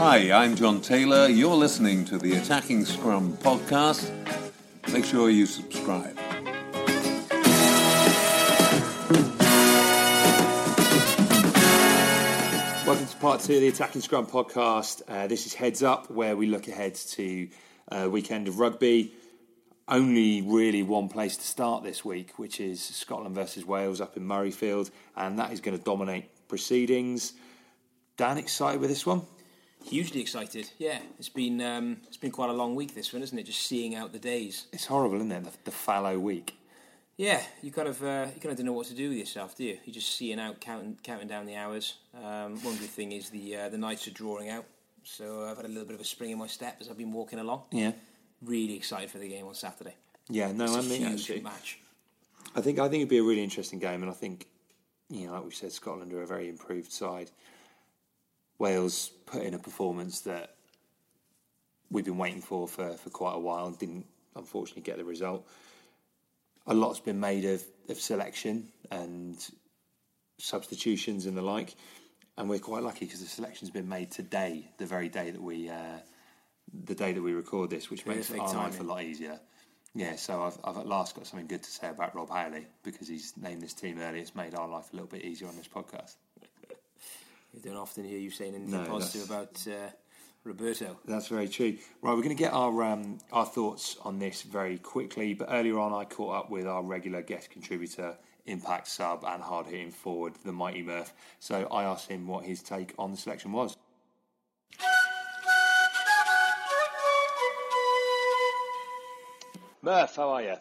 Hi, I'm John Taylor. You're listening to the Attacking Scrum podcast. Make sure you subscribe. Welcome to part two of the Attacking Scrum podcast. Uh, this is Heads Up, where we look ahead to uh, weekend of rugby. Only really one place to start this week, which is Scotland versus Wales up in Murrayfield, and that is going to dominate proceedings. Dan, excited with this one? Hugely excited, yeah. It's been um, it's been quite a long week this one, isn't it? Just seeing out the days. It's horrible, isn't it? The, the fallow week. Yeah, you kind of uh, you kind of don't know what to do with yourself, do you? You're just seeing out, counting counting down the hours. Um, one good thing is the uh, the nights are drawing out, so I've had a little bit of a spring in my step as I've been walking along. Yeah, Really excited for the game on Saturday. yeah. No, It's I mean, actually, match. I think I think it'd be a really interesting game, and I think you know, like we said, Scotland are a very improved side. Wales put in a performance that we've been waiting for for, for quite a while. and Didn't unfortunately get the result. A lot's been made of, of selection and substitutions and the like, and we're quite lucky because the selection's been made today, the very day that we uh, the day that we record this, which makes our life a lot easier. Yeah, so I've, I've at last got something good to say about Rob Howley because he's named this team early. It's made our life a little bit easier on this podcast. We don't often hear you saying anything No, positive about uh, Roberto. That's very true. Right, we're going to get our um, our thoughts on this very quickly. But earlier on, I caught up with our regular guest contributor, Impact sub, and hard hitting forward, the mighty Murph. So I asked him what his take on the selection was. Murph, how are you?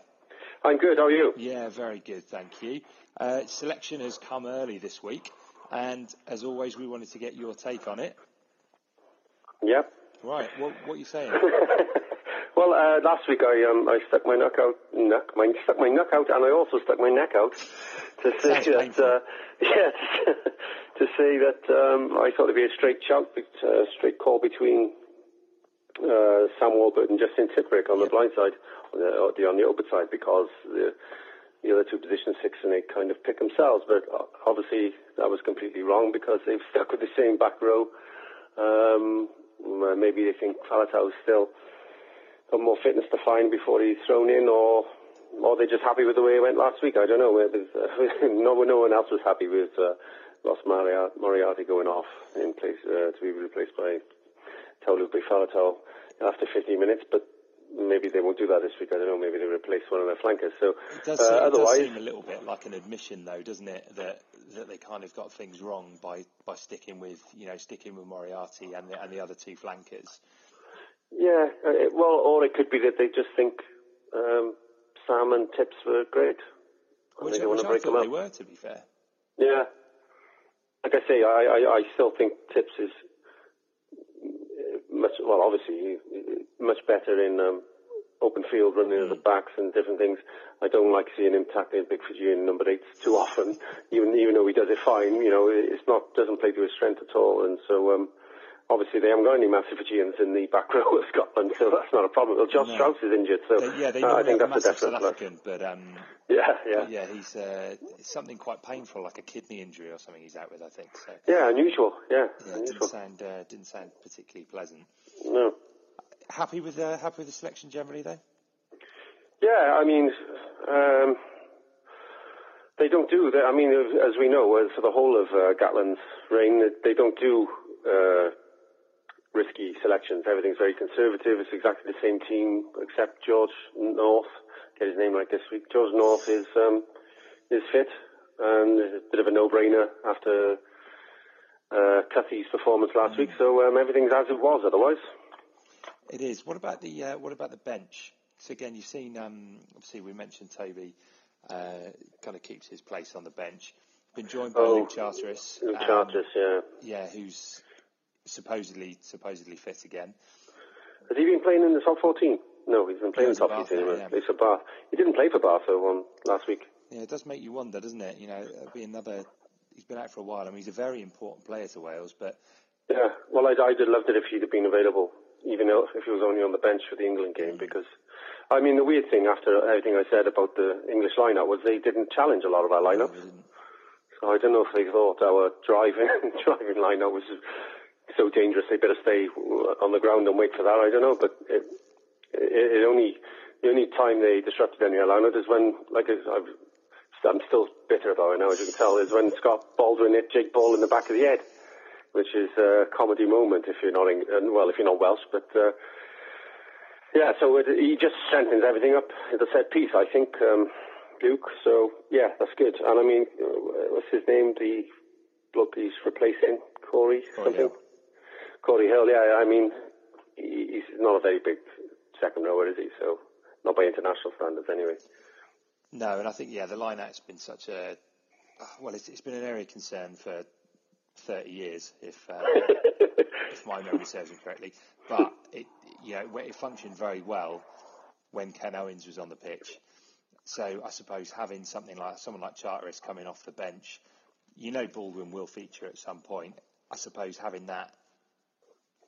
I'm good. How are you? Yeah, very good, thank you. Uh, selection has come early this week, and as always, we wanted to get your take on it. Yep. Right, what what are you saying? Well, uh, last week I um, I stuck my neck out, neck, my stuck my neck out, and I also stuck my neck out to say that uh, yes, to say that um, I thought it'd be a straight shout, uh, straight call between uh, Sam Warburton and Justin Tipuric on the blind side, on the, or the on the open side, because the the other two positions, six and eight, kind of pick themselves. But uh, obviously that was completely wrong because they've stuck with the same back row. Um, uh, maybe they think Faletau's still got more fitness to find before he's thrown in, or or they're just happy with the way it went last week. I don't know. Uh, no, no one else was happy with uh, Moriarty, Moriarty going off in place uh, to be replaced by Taulupe Faletau after 15 minutes, but. Maybe they won't do that this week. I don't know. Maybe they replace one of their flankers. So, It does, uh, seem, it does seem a little bit like an admission, though, doesn't it? That that they kind of got things wrong by, by sticking with you know sticking with Moriarty and the, and the other two flankers. yeah. Uh, it, well, or it could be that they just think um, Sam and Tips were great. and Which, they don't which want to I break them thought up. they were, to be fair. Yeah. Like I say, I, I, I still think Tips is uh, much, well, obviously, much better in um, open field, running at the backs and different things. I don't like seeing him tackling big Fijian number eights too often, even even though he does it fine. You know, it's not doesn't play to his strength at all, and so. Um, Obviously, they haven't got any massive Fijians in the back row of Scotland, so that's not a problem. Well, Josh No. Strauss is injured, so They, yeah, they uh, I think that's a South definite plus. African, but um, Yeah, yeah. but yeah, he's uh, something quite painful, like a kidney injury or something. He's out with, I think. So Yeah, unusual. Yeah, yeah, unusual. didn't sound uh, didn't sound particularly pleasant. No. Happy with uh, happy with the selection generally, though. Yeah, I mean, um, they don't do that. I mean, as we know, uh, for the whole of uh, Gatland's reign, they don't do uh, risky selections. Everything's very conservative. It's exactly the same team, except George North. Get his name right this week. George North is um, is fit, and it's a bit of a no-brainer after uh, Cuthy's performance last week. So um, everything's as it was. Otherwise. It is. What about the uh, what about the bench? So again, you've seen. Um, obviously, we mentioned Toby uh, kind of keeps his place on the bench. Been joined by Oh, Luke Charteris. Luke um, Charters, yeah. Yeah, who's supposedly supposedly fit again. Has he been playing in the top 14? No, he's been playing in the top Bath 14. now, He yeah. plays for Bath. He didn't play for Bath though on last week. Yeah, it does make you wonder, doesn't it? You know, it'll be another. He's been out for a while. I mean, he's a very important player to Wales, but Yeah, well, I'd, I'd have loved it if he'd have been available, even if he was only on the bench for the England game, mm. because, I mean, the weird thing after everything I said about the English lineup was they didn't challenge a lot of our lineups. he didn't. So I don't know if they thought our driving driving lineup was so dangerous they better stay on the ground and wait for that. I don't know, but it, it, it only the only time they disrupted any lineup is when, like I've, I'm still bitter about it now, as you can tell, is when Scott Baldwin hit Jake Ball in the back of the head, which is a comedy moment if you're not, in, well, if you're not Welsh, but. Uh, yeah, so it, he just strengthens everything up in the set piece, I think, um, Luke. So yeah, that's good. And I mean, uh, what's his name? The bloke he's replacing, Corey, something. Hill. Corey Hill. Yeah, I mean, he's not a very big second rower, is he? So not by international standards, anyway. No, and I think yeah, the line out's been such a well, it's, it's been an area of concern for 30 years, if uh, if my memory serves me correctly. But it you know it functioned very well when Ken Owens was on the pitch. So I suppose having something like someone like Charteris coming off the bench, you know Baldwin will feature at some point. I suppose having that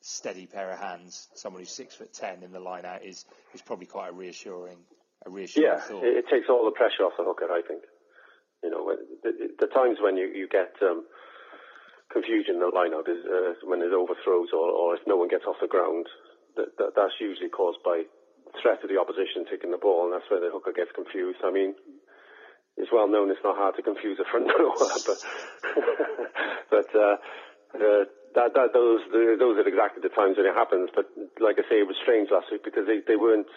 steady pair of hands, someone who's six foot ten in the line out is is probably quite a reassuring a reassuring yeah, thought. it, it takes all the pressure off the hooker, I think. You know, the, the times when you, you get um, confusion in the lineup is uh, when there's overthrows or, or if no one gets off the ground. That, that, that's usually caused by threat of the opposition taking the ball, and that's where the hooker gets confused. I mean, it's well known it's not hard to confuse a front rower, but but uh, uh, that, that those those are exactly the times when it happens. But like I say, it was strange last week because they, they weren't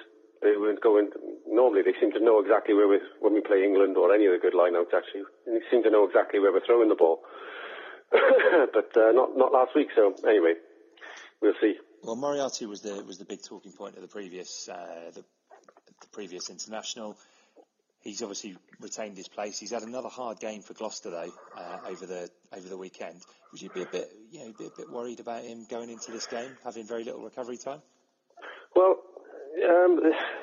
they weren't going. Normally, they seem to know exactly where we when we play England or any of the good lineouts. Actually, they seem to know exactly where we're throwing the ball. but uh, not not last week. So anyway, we'll see. Well, Moriarty was the was the big talking point of the previous uh, the, the previous international. He's obviously retained his place. He's had another hard game for Gloucester though uh, over the over the weekend. Would you be a bit you know be a bit worried about him going into this game having very little recovery time? Well, um,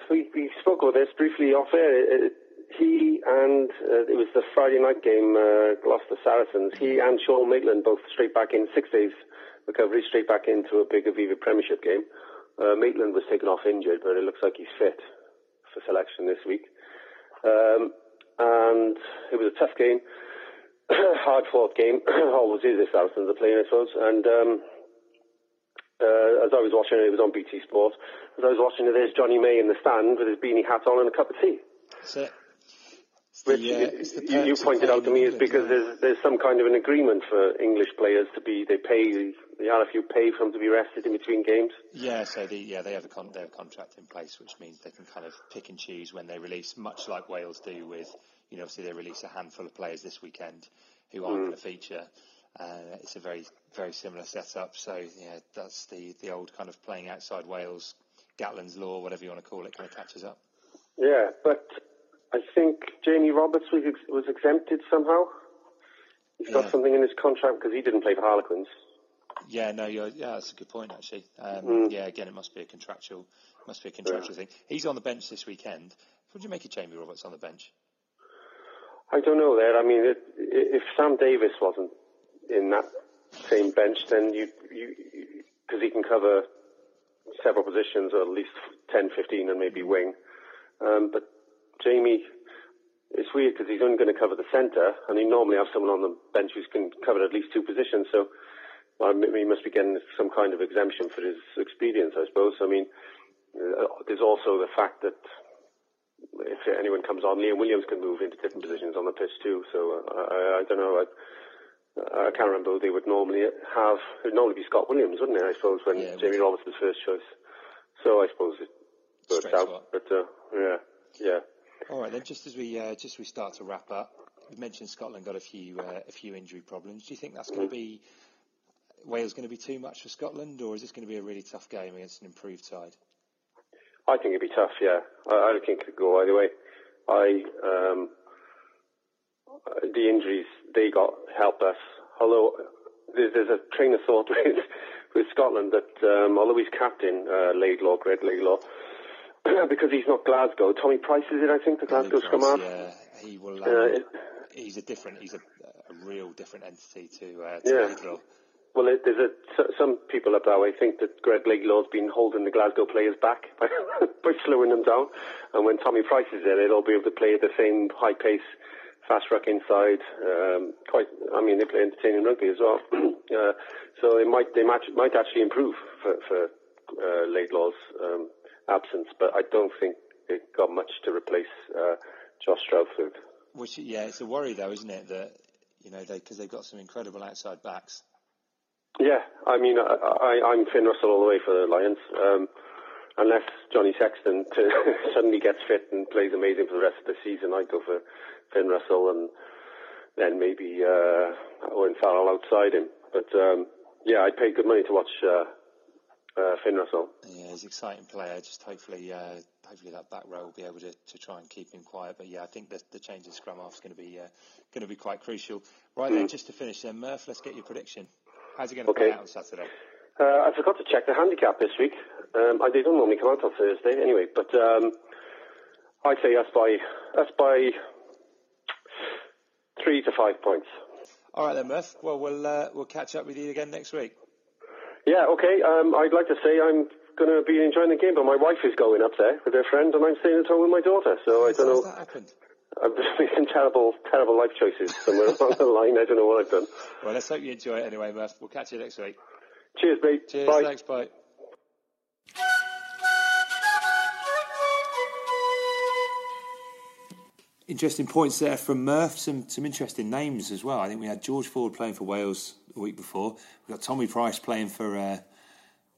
we, we spoke about this briefly off air. He and uh, it was the Friday night game, uh, Gloucester Saracens. He and Sean Maitland both straight back in six days recovery, straight back into a big Aviva Premiership game. Uh, Maitland was taken off injured, but it looks like he's fit for selection this week. Um, and it was a tough game, hard fought game. Always is if Saracens are playing, I suppose. And um, uh, as I was watching it, it was on BT Sport. As I was watching it, there's Jonny May in the stand with his beanie hat on and a cup of tea. That's it. Which you, you, you pointed out to me is because there's there's some kind of an agreement for English players to be they pay the RFU pay for them to be rested in between games. Yeah, so the, yeah they have a con- they have a contract in place, which means they can kind of pick and choose when they release, much like Wales do with you know obviously they release a handful of players this weekend who aren't mm. going to feature. Uh, it's a very very similar setup. So yeah, that's the the old kind of playing outside Wales, Gatland's law, whatever you want to call it, kind of catches up. Yeah, but I think Jamie Roberts was ex- was exempted somehow. He's got yeah. something in his contract because he didn't play for Harlequins. Yeah, no, yeah, that's a good point actually. Um, mm. Yeah, again, it must be a contractual, must be a contractual yeah. thing. He's on the bench this weekend. What do you make of Jamie Roberts on the bench? I don't know there. I mean, it, if Sam Davies wasn't in that same bench, then you you because he can cover several positions, or at least 10, 15, and maybe wing. Um, but Jamie, it's weird because he's only going to cover the centre, and he normally have someone on the bench who can cover at least two positions. So well, he must be getting some kind of exemption for his experience, I suppose. I mean, uh, there's also the fact that if anyone comes on, Liam Williams can move into different positions on the pitch too. So uh, I, I don't know. I, I can't remember who they would normally have. It would normally be Scott Williams, wouldn't it? I suppose when yeah, Jamie Roberts was first choice. So I suppose it works out. But uh, yeah, yeah. All right, then. Just as we uh, just as we start to wrap up, you mentioned Scotland got a few uh, a few injury problems. Do you think that's going to be Wales going to be too much for Scotland, or is this going to be a really tough game against an improved side? I think it'd be tough. Yeah, I, I don't think it could go either way. I um, the injuries they got help us. Although there's, there's a train of thought with with Scotland that um, although he's captain uh, Laidlaw, Greg Laidlaw because he's not Glasgow. Tommy Price is it? I think the Glasgow scrum half. Yeah, he will. Um, uh, he's a different. He's a, a real different entity to, uh, to yeah. Laidlaw. Well, it, there's a, some people up that way think that Greg Laidlaw's been holding the Glasgow players back by, by slowing them down, and when Tommy Price is there, they'll be able to play at the same high pace fast ruck inside. Um, quite, I mean, they play entertaining rugby as well. uh, so it might they might, might actually improve for, for uh, Laidlaw's um, absence, but I don't think they've got much to replace uh, Josh Strouthford. Which, yeah, it's a worry though, isn't it? That you know, because they, have got some incredible outside backs. Yeah, I mean, I, I, I'm Finn Russell all the way for the Lions. Um, unless Johnny Sexton suddenly gets fit and plays amazing for the rest of the season, I'd go for Finn Russell and then maybe uh, Owen Farrell outside him. But um, yeah, I'd pay good money to watch uh, uh, Finn Russell. Yeah, he's an exciting player. Just hopefully, uh, hopefully that back row will be able to, to try and keep him quiet. But yeah, I think the, the change in scrum half is going to be uh, going to be quite crucial. Right mm. then, just to finish then, Murph, let's get your prediction. How's it going to okay. play out on Saturday? Uh, I forgot to check the handicap this week. Um, I they don't normally come out on Thursday anyway, but um, I'd say that's by us by three to five points. All right then, Murph. Well, we'll uh, we'll catch up with you again next week. Yeah, okay. Um, I'd like to say I'm going to be enjoying the game, but my wife is going up there with her friend, and I'm staying at home with my daughter. So I don't know. What's that happened? I'm just making terrible, terrible life choices somewhere along the line. I don't know what I've done. Well, let's hope you enjoy it anyway, Murph. We'll catch you next week. Cheers, mate. Cheers. Bye. Thanks. Bye. Interesting points there from Murph. Some some interesting names as well. I think we had George Ford playing for Wales a week before. We've got Tommy Price playing for uh,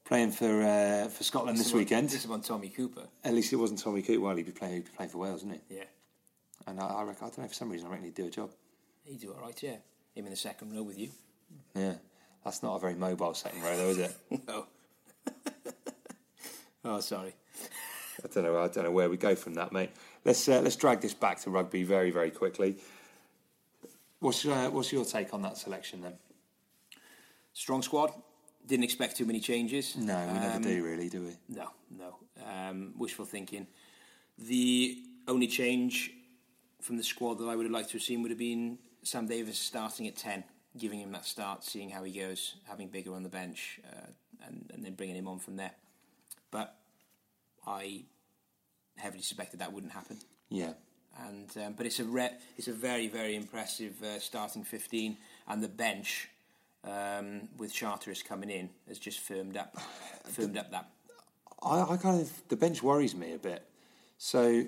playing for uh, for Scotland this, this weekend. This is on Tommy Cooper. At least it wasn't Tommy Cooper. Well, he'd be playing, he'd be playing for Wales, wouldn't he? Yeah. And I, I, reckon, I don't know for some reason I reckon he'd do a job. He'd do all right. Yeah. Him in the second row with you. Yeah. That's not a very mobile second row, though, is it? no. oh, sorry. I don't know. I don't know where we go from that, mate. Let's uh, let's drag this back to rugby very very quickly. What's uh, what's your take on that selection then? Strong squad. Didn't expect too many changes. No, we um, never do, really, do we? No, no. Um, wishful thinking. The only change from the squad that I would have liked to have seen would have been Sam Davies starting at ten, giving him that start, seeing how he goes, having Biggar on the bench, uh, and, and then bringing him on from there. But I heavily suspected that wouldn't happen. Yeah. And um, but it's a re- it's a very very impressive uh, starting fifteen, and the bench um, with Charteris coming in has just firmed up firmed up that. I, I kind of the bench worries me a bit. So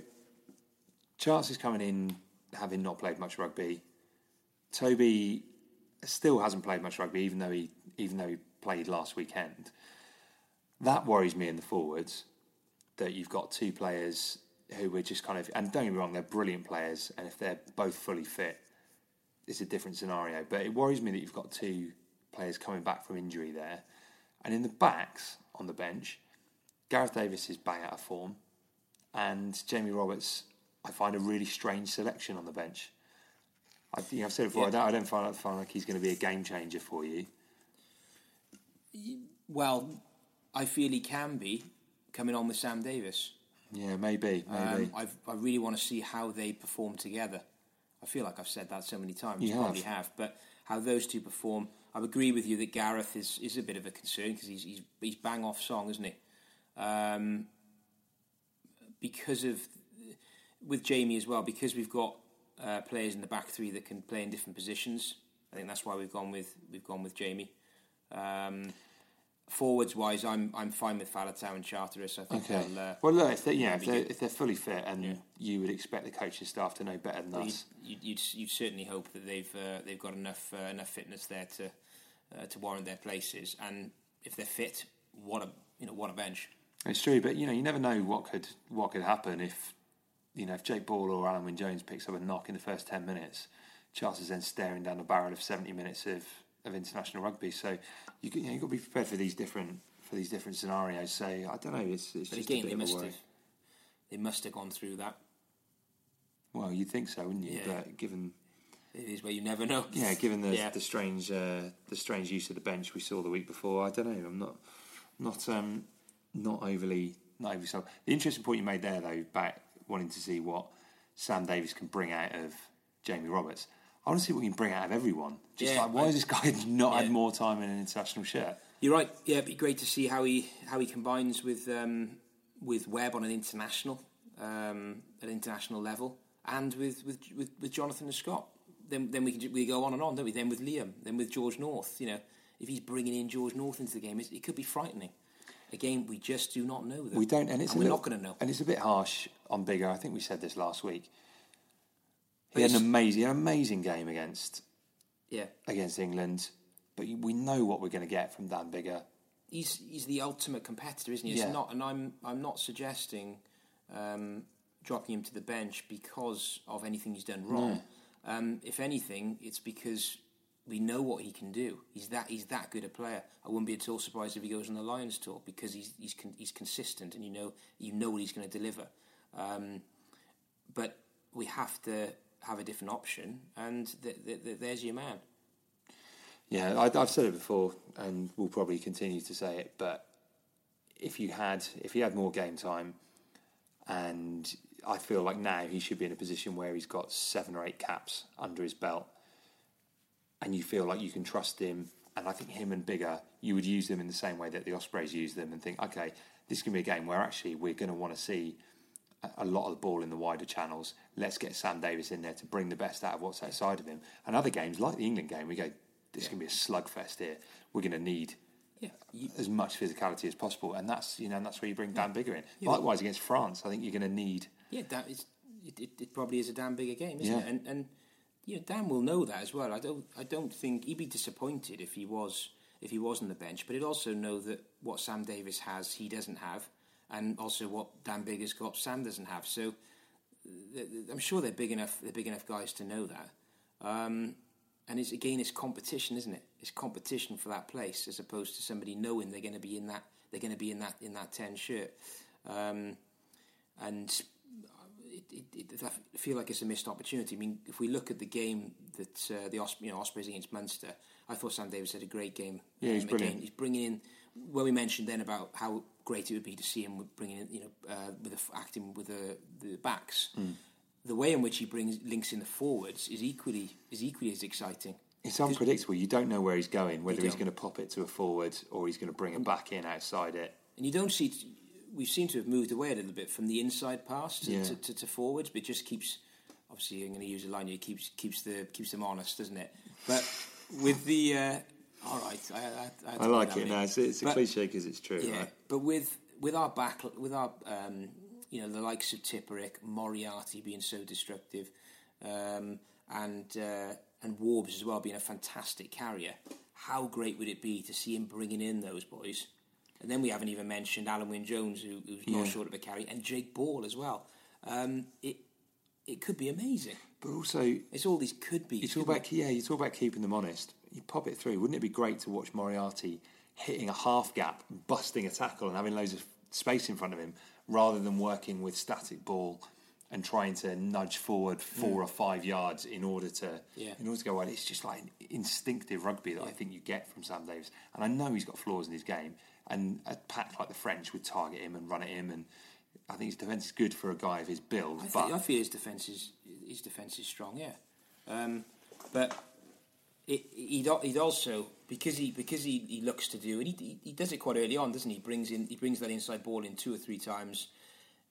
Charles is coming in having not played much rugby. Toby still hasn't played much rugby, even though he even though he played last weekend. That worries me in the forwards that you've got two players who were just kind of, and don't get me wrong, they're brilliant players, and if they're both fully fit, it's a different scenario. But it worries me that you've got two players coming back from injury there. And in the backs on the bench, Gareth Davies is bang out of form, and Jamie Roberts, I find a really strange selection on the bench. I, you know, I've said it before, yeah. I, don't, I don't find, find like he's going to be a game changer for you. Well, I feel he can be coming on with Sam Davies. Yeah, maybe. maybe. Um, i really want to see how they perform together. I feel like I've said that so many times. You, probably have, but how those two perform. I agree with you that Gareth is, is a bit of a concern because he's, he's he's bang off song, isn't he? Um, because of with Jamie as well, because we've got uh, players in the back three that can play in different positions. I think that's why we've gone with we've gone with Jamie. Um, forwards wise, I'm I'm fine with Faletau and Charteris. I think. Okay. Uh, well, look, if they're, yeah, if they're, if they're fully fit, and yeah. you would expect the coaching staff to know better than well, us. You'd, you'd, you'd, certainly hope that they've uh, they've got enough uh, enough fitness there to uh, to warrant their places, and if they're fit, what a you know what a bench. It's true, but you know you never know what could what could happen if you know if Jake Ball or Alun Wyn Jones picks up a knock in the first ten minutes. Charles is then staring down the barrel of seventy minutes of of international rugby. So you, you know, you've got to be prepared for these different for these different scenarios. So I don't know. It's, it's but just again, a bit they of must a worry. have they must have gone through that. Well, you'd think so, wouldn't you? Yeah. But given it is where you never know. Yeah, given the yeah. the strange uh, the strange use of the bench we saw the week before, I don't know. I'm not not um, not overly not overly sold. The interesting point you made there, though, about wanting to see what Sam Davies can bring out of Jamie Roberts. I want to see what we can bring out of everyone. Just yeah, like, why has this guy not yeah. had more time in an international shirt? You're right. Yeah, it'd be great to see how he how he combines with um, with Webb on an international um, an international level, and with, with, with, with Jonathan and Scott. Then, then we can we go on and on, don't we? Then with Liam, then with George North. You know, if he's bringing in George North into the game, it, it could be frightening. Again, we just do not know. That. We don't, and it's and we're little- not going to know. And it's a bit harsh on Biggar. I think we said this last week. But He had an amazing, an amazing game against Yeah, against England, but we know what we're going to get from Dan Biggar. he's he's the ultimate competitor, isn't he? It's Yeah. not, and I'm I'm not suggesting um, dropping him to the bench because of anything he's done wrong. Um, if anything, it's because we know what he can do. He's that he's that good a player. I wouldn't be at all surprised if he goes on the Lions tour because he's he's con- he's consistent and you know you know what he's going to deliver. Um, but we have to have a different option, and th- th- th- there's your man. Yeah, I, I've said it before, and we'll probably continue to say it. But if you had, if he had more game time, and I feel like now he should be in a position where he's got seven or eight caps under his belt, and you feel like you can trust him. And I think him and Biggar, you would use them in the same way that the Ospreys use them, and think, okay, this can be a game where actually we're going to want to see a- lot of the ball in the wider channels. Let's get Sam Davies in there to bring the best out of what's outside of him. And other games, like the England game, we go, this is going to be a slugfest here. We're going to need Yeah, you, as much physicality as possible, and that's you know and that's where you bring Dan Biggar in. Likewise against France, I think you're going to need. Yeah, Dan, it's, it, it, it probably is a Dan Biggar game, isn't Yeah. it? And and you know, Dan will know that as well. I don't I don't think he'd be disappointed if he was if he was on the bench, but he'd also know that what Sam Davies has, he doesn't have, and also what Dan Biggar's got, Sam doesn't have. So th- I'm sure they're big enough. They're big enough guys to know that. Um, and it's again, it's competition, isn't it? It's competition for that place, as opposed to somebody knowing they're going to be in that. They're going to be in that in that ten shirt. Um, and it, it, it, I feel like it's a missed opportunity. I mean, if we look at the game that uh, the Os- you know Ospreys against Munster, I thought Sam Davies had a great game. Yeah, he's Um, brilliant. Again, he's bringing in. When we mentioned then about how great it would be to see him bringing in, you know, uh, with the, acting with the the backs. Hmm. The way in which he brings links in the forwards is equally is equally as exciting. It's unpredictable. You don't know where he's going, whether he's going to pop it to a forward or he's going to bring it back in outside it. And you don't see. We seem to have moved away a little bit from the inside pass to, Yeah. to, to, to forwards, but it just keeps. Obviously, I'm going to use a line here. Keeps keeps the keeps them honest, doesn't it? But with the uh, all right, I, I, I, I like it now. It's, it's a cliche because it's true. Yeah, Right? but with with our back, with our um, you know the likes of Tipuric, Moriarty being so destructive, um, and uh, and Warbs as well being a fantastic carrier. How great would it be to see him bringing in those boys? And then we haven't even mentioned Alun Wyn Jones, who, who's not Yeah. short of a carry, and Jake Ball as well. Um, it it could be amazing. But also, It's all these could be. you talk about yeah, you talk about keeping them honest. You pop it through. Wouldn't it be great to watch Moriarty hitting a half gap, busting a tackle, and having loads of space in front of him, rather than working with static ball and trying to nudge forward four or five yards in order to Yeah. in order to go wide. It's just like instinctive rugby that I think you get from Sam Davies. And I know he's got flaws in his game. And a pack like the French would target him and run at him. And I think his defence is good for a guy of his build. I, but think, I feel his defence is his defence is strong, yeah. Um, but it, he'd, he'd also because he because he, he looks to do and he, he he does it quite early on, doesn't he? He brings in he brings that inside ball in two or three times.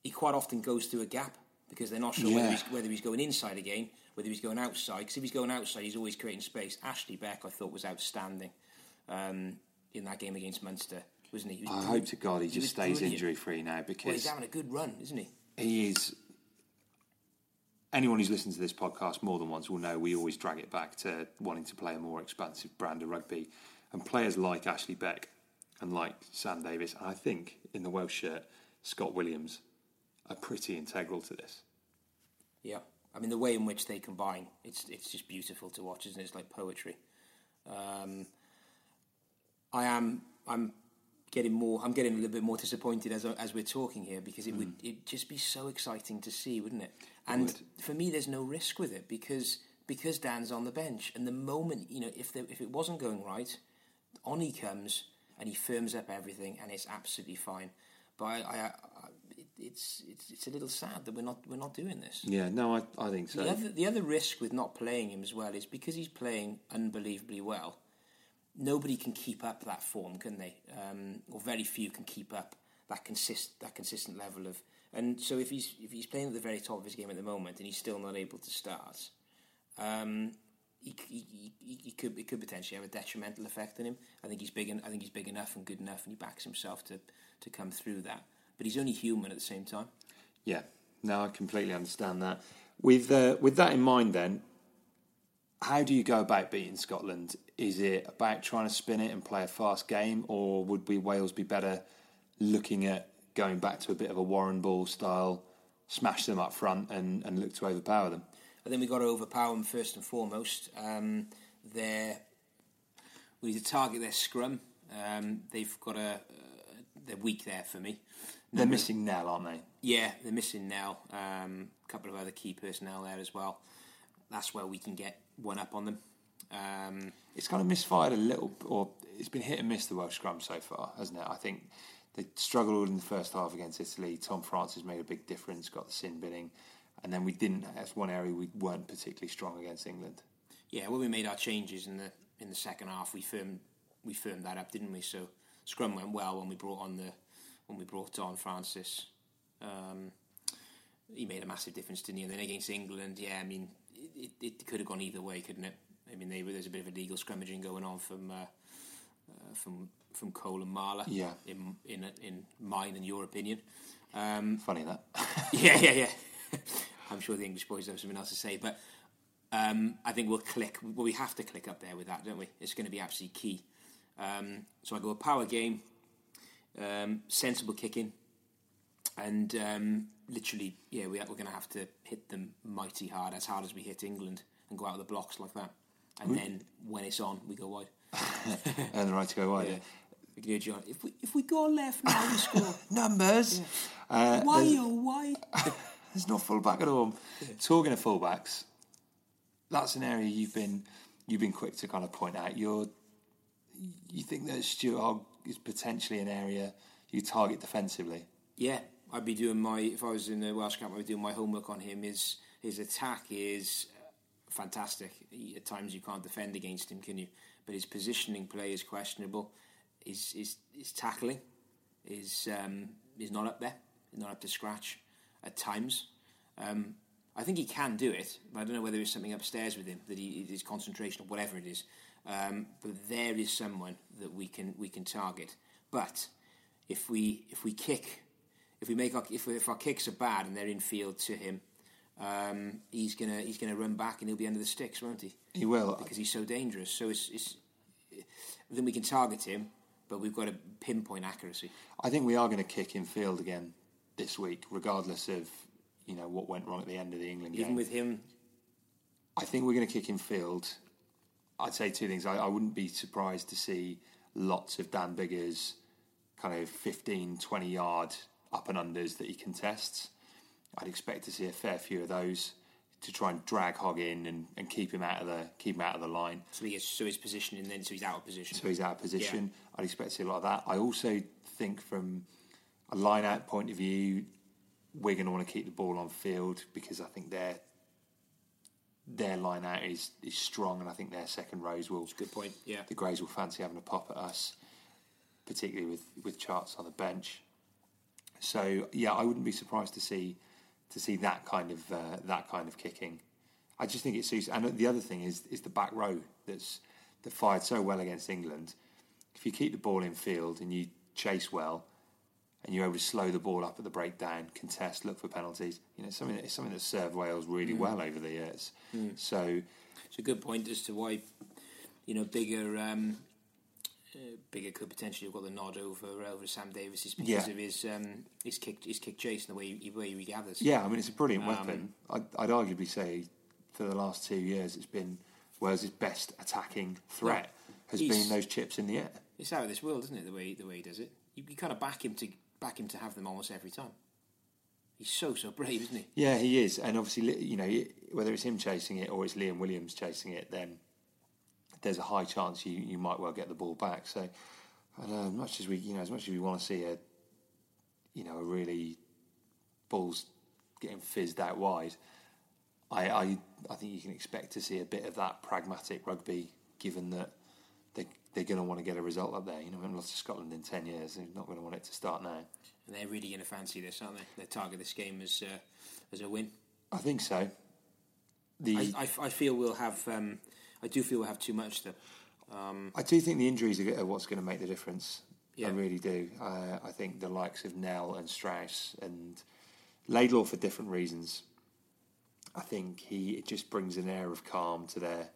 He quite often goes through a gap because they're not sure whether he's whether he's going inside again, whether he's going outside. Because if he's going outside, he's always creating space. Ashley Beck, I thought, was outstanding um, in that game against Munster, wasn't he? he was I brilliant. hope to God he was just stays brilliant. injury free now Well, because he's having a good run, isn't he? he is. Anyone who's listened to this podcast more than once will know we always drag it back to wanting to play a more expansive brand of rugby. And players like Ashley Beck and like Sam Davies, and I think in the Welsh shirt, Scott Williams, are pretty integral to this. Yeah, I mean the way in which they combine, it's it's just beautiful to watch, isn't it? It's like poetry. Um, I am I'm getting more I'm getting a little bit more disappointed as as we're talking here because it would it just be so exciting to see, wouldn't it? And for me, there's no risk with it because because Dan's on the bench, and the moment you know if there, if it wasn't going right, on he comes and he firms up everything, and it's absolutely fine. But I, I, I it's it's it's a little sad that we're not we're not doing this. Yeah, no, I, I think so. The other, the other risk with not playing him as well is because he's playing unbelievably well. Nobody can keep up that form, can they? Um, or very few can keep up that consist that consistent level of, And so if he's if he's playing at the very top of his game at the moment and he's still not able to start, um, he, he, he, he could it could potentially have a detrimental effect on him. I think he's big. I think he's big enough and good enough, and he backs himself to to come through that. But he's only human at the same time. Yeah, no, I completely understand that. With uh, with that in mind, then, how do you go about beating Scotland? Is it about trying to spin it and play a fast game, or would we Wales be better looking at going back to a bit of a Warrenball style, smash them up front and, and look to overpower them? I think we've got to overpower them first and foremost. Um, they're, we need to target their scrum. Um, they've got a uh, they're weak there for me. They're missing Nel, aren't they? Yeah, they're missing Nel. Um, a couple of other key personnel there as well. That's where we can get one up on them. Um, It's kind of misfired a little, or it's been hit and miss the Welsh scrum so far, hasn't it? I think they struggled in the first half against Italy. Tom Francis made a big difference, got the sin binning, and then we didn't. That's one area we weren't particularly strong against England. yeah, when we made our changes in the in the second half, we firmed we firmed that up, didn't we? So scrum went well when we brought on the when we brought on Francis. Um, he made a massive difference, didn't he? And then against England, yeah, I mean, it, it, could have gone either way, couldn't it? I mean, were- there's a bit of illegal scrummaging going on from uh, uh, from from Cole and Marler. Yeah. In in in mine and your opinion. Um, Funny that. yeah, yeah, yeah. I'm sure the English boys have something else to say, but um, I think we'll click. Well, we have to click up there with that, don't we? It's going to be absolutely key. Um, so I go a power game, um, sensible kicking, and um, literally, yeah, we, we're going to have to hit them mighty hard, as hard as we hit England, and go out of the blocks like that. And then when it's on, we go wide. and the right to go wide. Yeah. We can hear John. If we if we go left now, we score. Numbers. Uh, why there's, oh why? there's no fullback at all. Talking of fullbacks, that's an area you've been you've been quick to kind of point out. You're you think that Stuart Hogg is potentially an area you target defensively. Yeah, I'd be doing my if I was in the Welsh camp, I'd be doing my homework on him. His his attack is uh, fantastic. He, at times you can't defend against him, can you? But his positioning play is questionable. His his, his tackling is um, is not up there, not up to scratch at times. Um, I think he can do it, but I don't know whether there's something upstairs with him that he his concentration or whatever it is. Um, but there is someone that we can we can target. But if we if we kick, if we make our if, we, if our kicks are bad and they're in field to him, um, he's gonna he's gonna run back and he'll be under the sticks, won't he? He will. because he's so dangerous. So it's, it's then we can target him, but we've got to pinpoint accuracy. I think we are going to kick in field again this week, regardless of you know what went wrong at the end of the England Even game. Even with him, I think we're going to kick in field. I'd say two things. I, I wouldn't be surprised to see lots of Dan Biggar's kind of 15, 20 yard up and unders that he contests. I'd expect to see a fair few of those to try and drag Hogg in and, and keep him out of the keep him out of the line. so he gets so his positioning then so he's out of position. So he's out of position. I'd expect to see a lot of that. I also think from a line out point of view, we're going to want to keep the ball on field because I think their their line out is, is strong, and I think their second rows will. Good point. Yeah. The Grays will fancy having a pop at us, particularly with, with charts on the bench. So yeah, I wouldn't be surprised to see to see that kind of uh, that kind of kicking. I just think it suits. And the other thing is is the back row that's that fired so well against England. If you keep the ball in field and you chase well, and you're able to slow the ball up at the breakdown, contest, look for penalties, you know, it's something it's something that served Wales really well over the years. So It's a good point as to why, you know, Biggar, um, uh, Biggar could potentially have got the nod over over Sam Davies is because Yeah. of his um, his kick his kick chase and the way he, way he gathers. Yeah, I mean it's a brilliant weapon. I'd, I'd arguably say for the last two years it's been Wales' best attacking threat has been those chips in the air. It's out of this world, isn't it? The way the way he does it, you, you kind of back him to back him to have them almost every time. He's so so brave, isn't he? Yeah, he is, and obviously you know whether it's him chasing it or it's Liam Williams chasing it, then there's a high chance you, you might well get the ball back. So, I don't know, as much as we you know as much as we want to see a you know a really balls getting fizzed out wide, I, I I think you can expect to see a bit of that pragmatic rugby, given that they they're going to want to get a result up there. You know, we haven't lost to Scotland in ten years. They're not going to want it to start now. And they're really going to fancy this, aren't they? They target this game as uh, as a win. I think so. The I, I, I feel we'll have. Um, I do feel we'll have too much though. I do think the injuries are what's going to make the difference. Yeah. I really do. Uh, I think the likes of Nel and Strauss and Laidlaw for different reasons. I think he it just brings an air of calm to their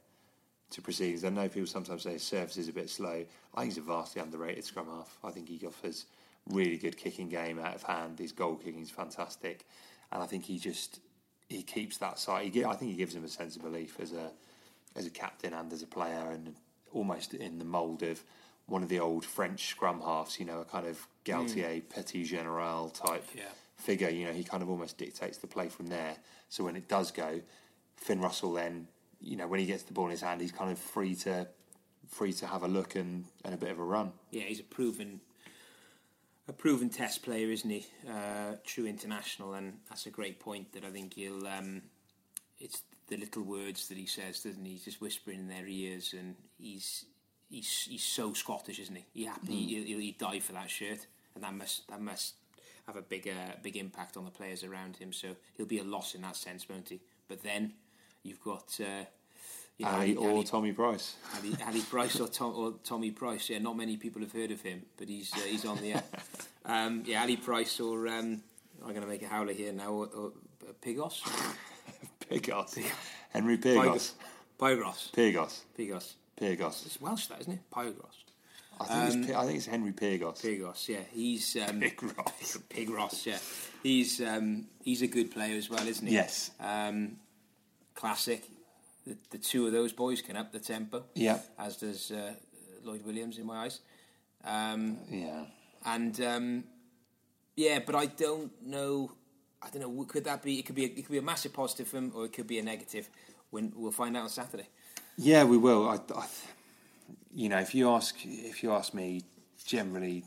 to proceedings. I know people sometimes say his service is a bit slow. I think he's a vastly underrated scrum half. I think he offers really good kicking game out of hand. His goal kicking is fantastic, and I think he just he keeps that side. He, I think he gives him a sense of belief as a as a captain and as a player, and almost in the mould of one of the old French scrum halves. You know, a kind of Galthié, Petit General type Yeah. figure. You know, he kind of almost dictates the play from there. So when it does go, Finn Russell then, you know, when he gets the ball in his hand, he's kind of free to free to have a look and, and a bit of a run. Yeah, he's a proven a proven test player, isn't he? Uh, true international, and that's a great point. That I think he'll. Um, it's the little words that he says, doesn't he? He's just whispering in their ears, and he's he's he's so Scottish, isn't he? He happy he'll, he'll, he'd die for that shirt, and that must that must have a big uh, big impact on the players around him. So he'll be a loss in that sense, won't he? But then you've got. Uh, you know, Ali Ali- or Ali- Tommy Price. Ali, Ali Price or, Tom, or Tommy Price. Yeah, not many people have heard of him, but he's uh, he's on the air. um, yeah, Ali Price or um, I'm going to make a howler here now. Or, or uh, Pigos, Pigos. Henry Pigos. Pygos, Pigos. Pigos. Pigos. It's Welsh, that isn't it? Pygos, I think, it's, I think it's Henry Pigos. Pigos. Yeah, he's um, Pigros. Pigros. Yeah, he's um, he's a good player as well, isn't he? Yes. Um, classic. The, the two of those boys can up the tempo. Yeah. As does uh, Lloyd Williams in my eyes. Um, Yeah. and um, yeah, but I don't know. I don't know. Could that be? It could be. A, it could be a massive positive for him, or it could be a negative. When we'll find out on Saturday. Yeah, we will. I, I, you know, if you ask, if you ask me, generally,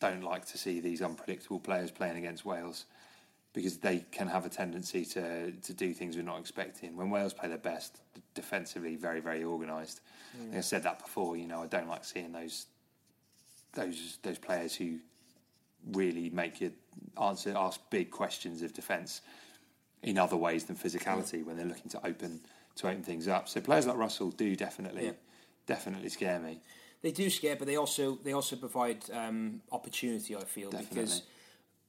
don't like to see these unpredictable players playing against Wales because they can have a tendency to to do things we're not expecting. When Wales play their best, defensively, very very organised. I think I said that before. You know, I don't like seeing those those those players who really make you answer ask big questions of defence in other ways than physicality when they're looking to open to open things up. So players like Russell do definitely Yeah. definitely scare me. They do scare, but they also they also provide um, opportunity. I feel because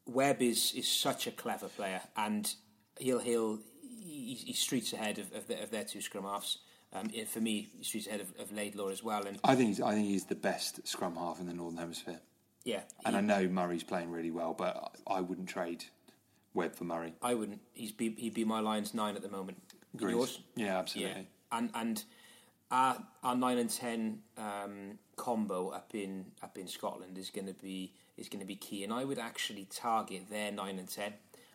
Webb is is such a clever player, and he'll he'll he, he streets ahead of, of, the, of their two scrum halves. Um, for me, he streets ahead of, of Laidlaw as well, and I think he's, I think he's the best scrum half in the Northern Hemisphere. Yeah, And I know Murray's playing really well, but I wouldn't trade Webb for Murray. I wouldn't. He's be, he'd be my Lions nine at the moment. Agreed. Yours? Yeah, absolutely. Yeah, and and our, our nine and ten um, combo up in up in Scotland is going to be is going to be key, and I would actually target their nine and ten.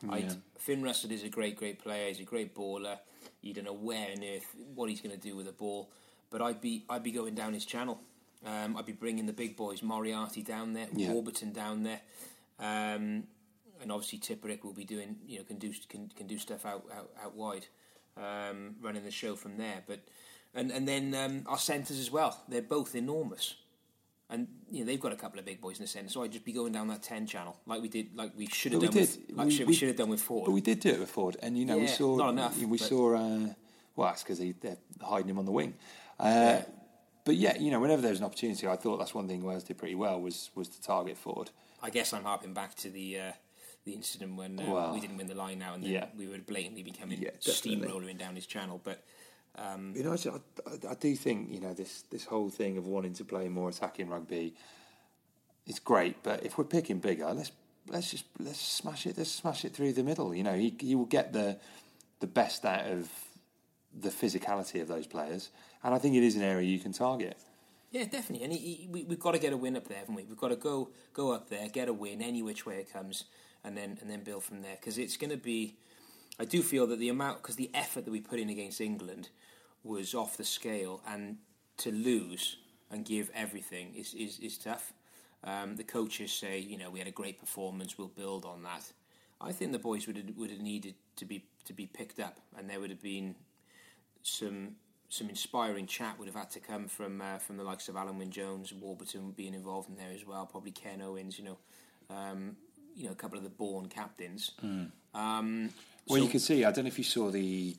I'd, Finn Russell is a great great player. He's a great baller. You don't know where on earth what he's going to do with the ball, but I'd be I'd be going down his channel. Um, I'd be bringing the big boys, Moriarty down there, Yeah. Warburton down there. Um, and obviously Tipuric will be doing, you know, can do can, can do stuff out out, out wide, um, running the show from there. But and and then um, our centres as well. They're both enormous, and you know they've got a couple of big boys in the centre. So I'd just be going down that ten channel like we did, like we should have we done. did. With, like We- should, we- we should have done with Ford. But we did do it with Ford, and you know we saw not enough, We saw uh, well, that's because they're hiding him on the wing. Uh, But yeah, you know, whenever there's an opportunity, I thought that's one thing Wales did pretty well was was to target Ford. I guess I'm harping back to the. Uh, the incident when uh, Well, we didn't win the line now, and then yeah. we were blatantly becoming Yeah, steamrolling down his channel. But You know, I, I, I do think you know this this whole thing of wanting to play more attacking rugby is great, but if we're picking Biggar, let's let's just let's smash it. Let's smash it through the middle. You know, he he will get the the best out of the physicality of those players, and I think it is an area you can target. Yeah, definitely. And he, he, we, we've got to get a win up there, haven't we? We've got to go go up there, get a win any which way it comes, and then and then build from there. Because it's going to be. I do feel that the amount, because the effort that we put in against England was off the scale, and to lose and give everything is is, is tough. Um, the coaches say, you know, we had a great performance. We'll build on that. I think the boys would have, would have needed to be to be picked up, and there would have been some some inspiring chat would have had to come from uh, from the likes of Alun Wyn Jones, Warburton being involved in there as well, probably Ken Owens, you know, um, you know, a couple of the born captains. Um, Well, so- you could see. I don't know if you saw the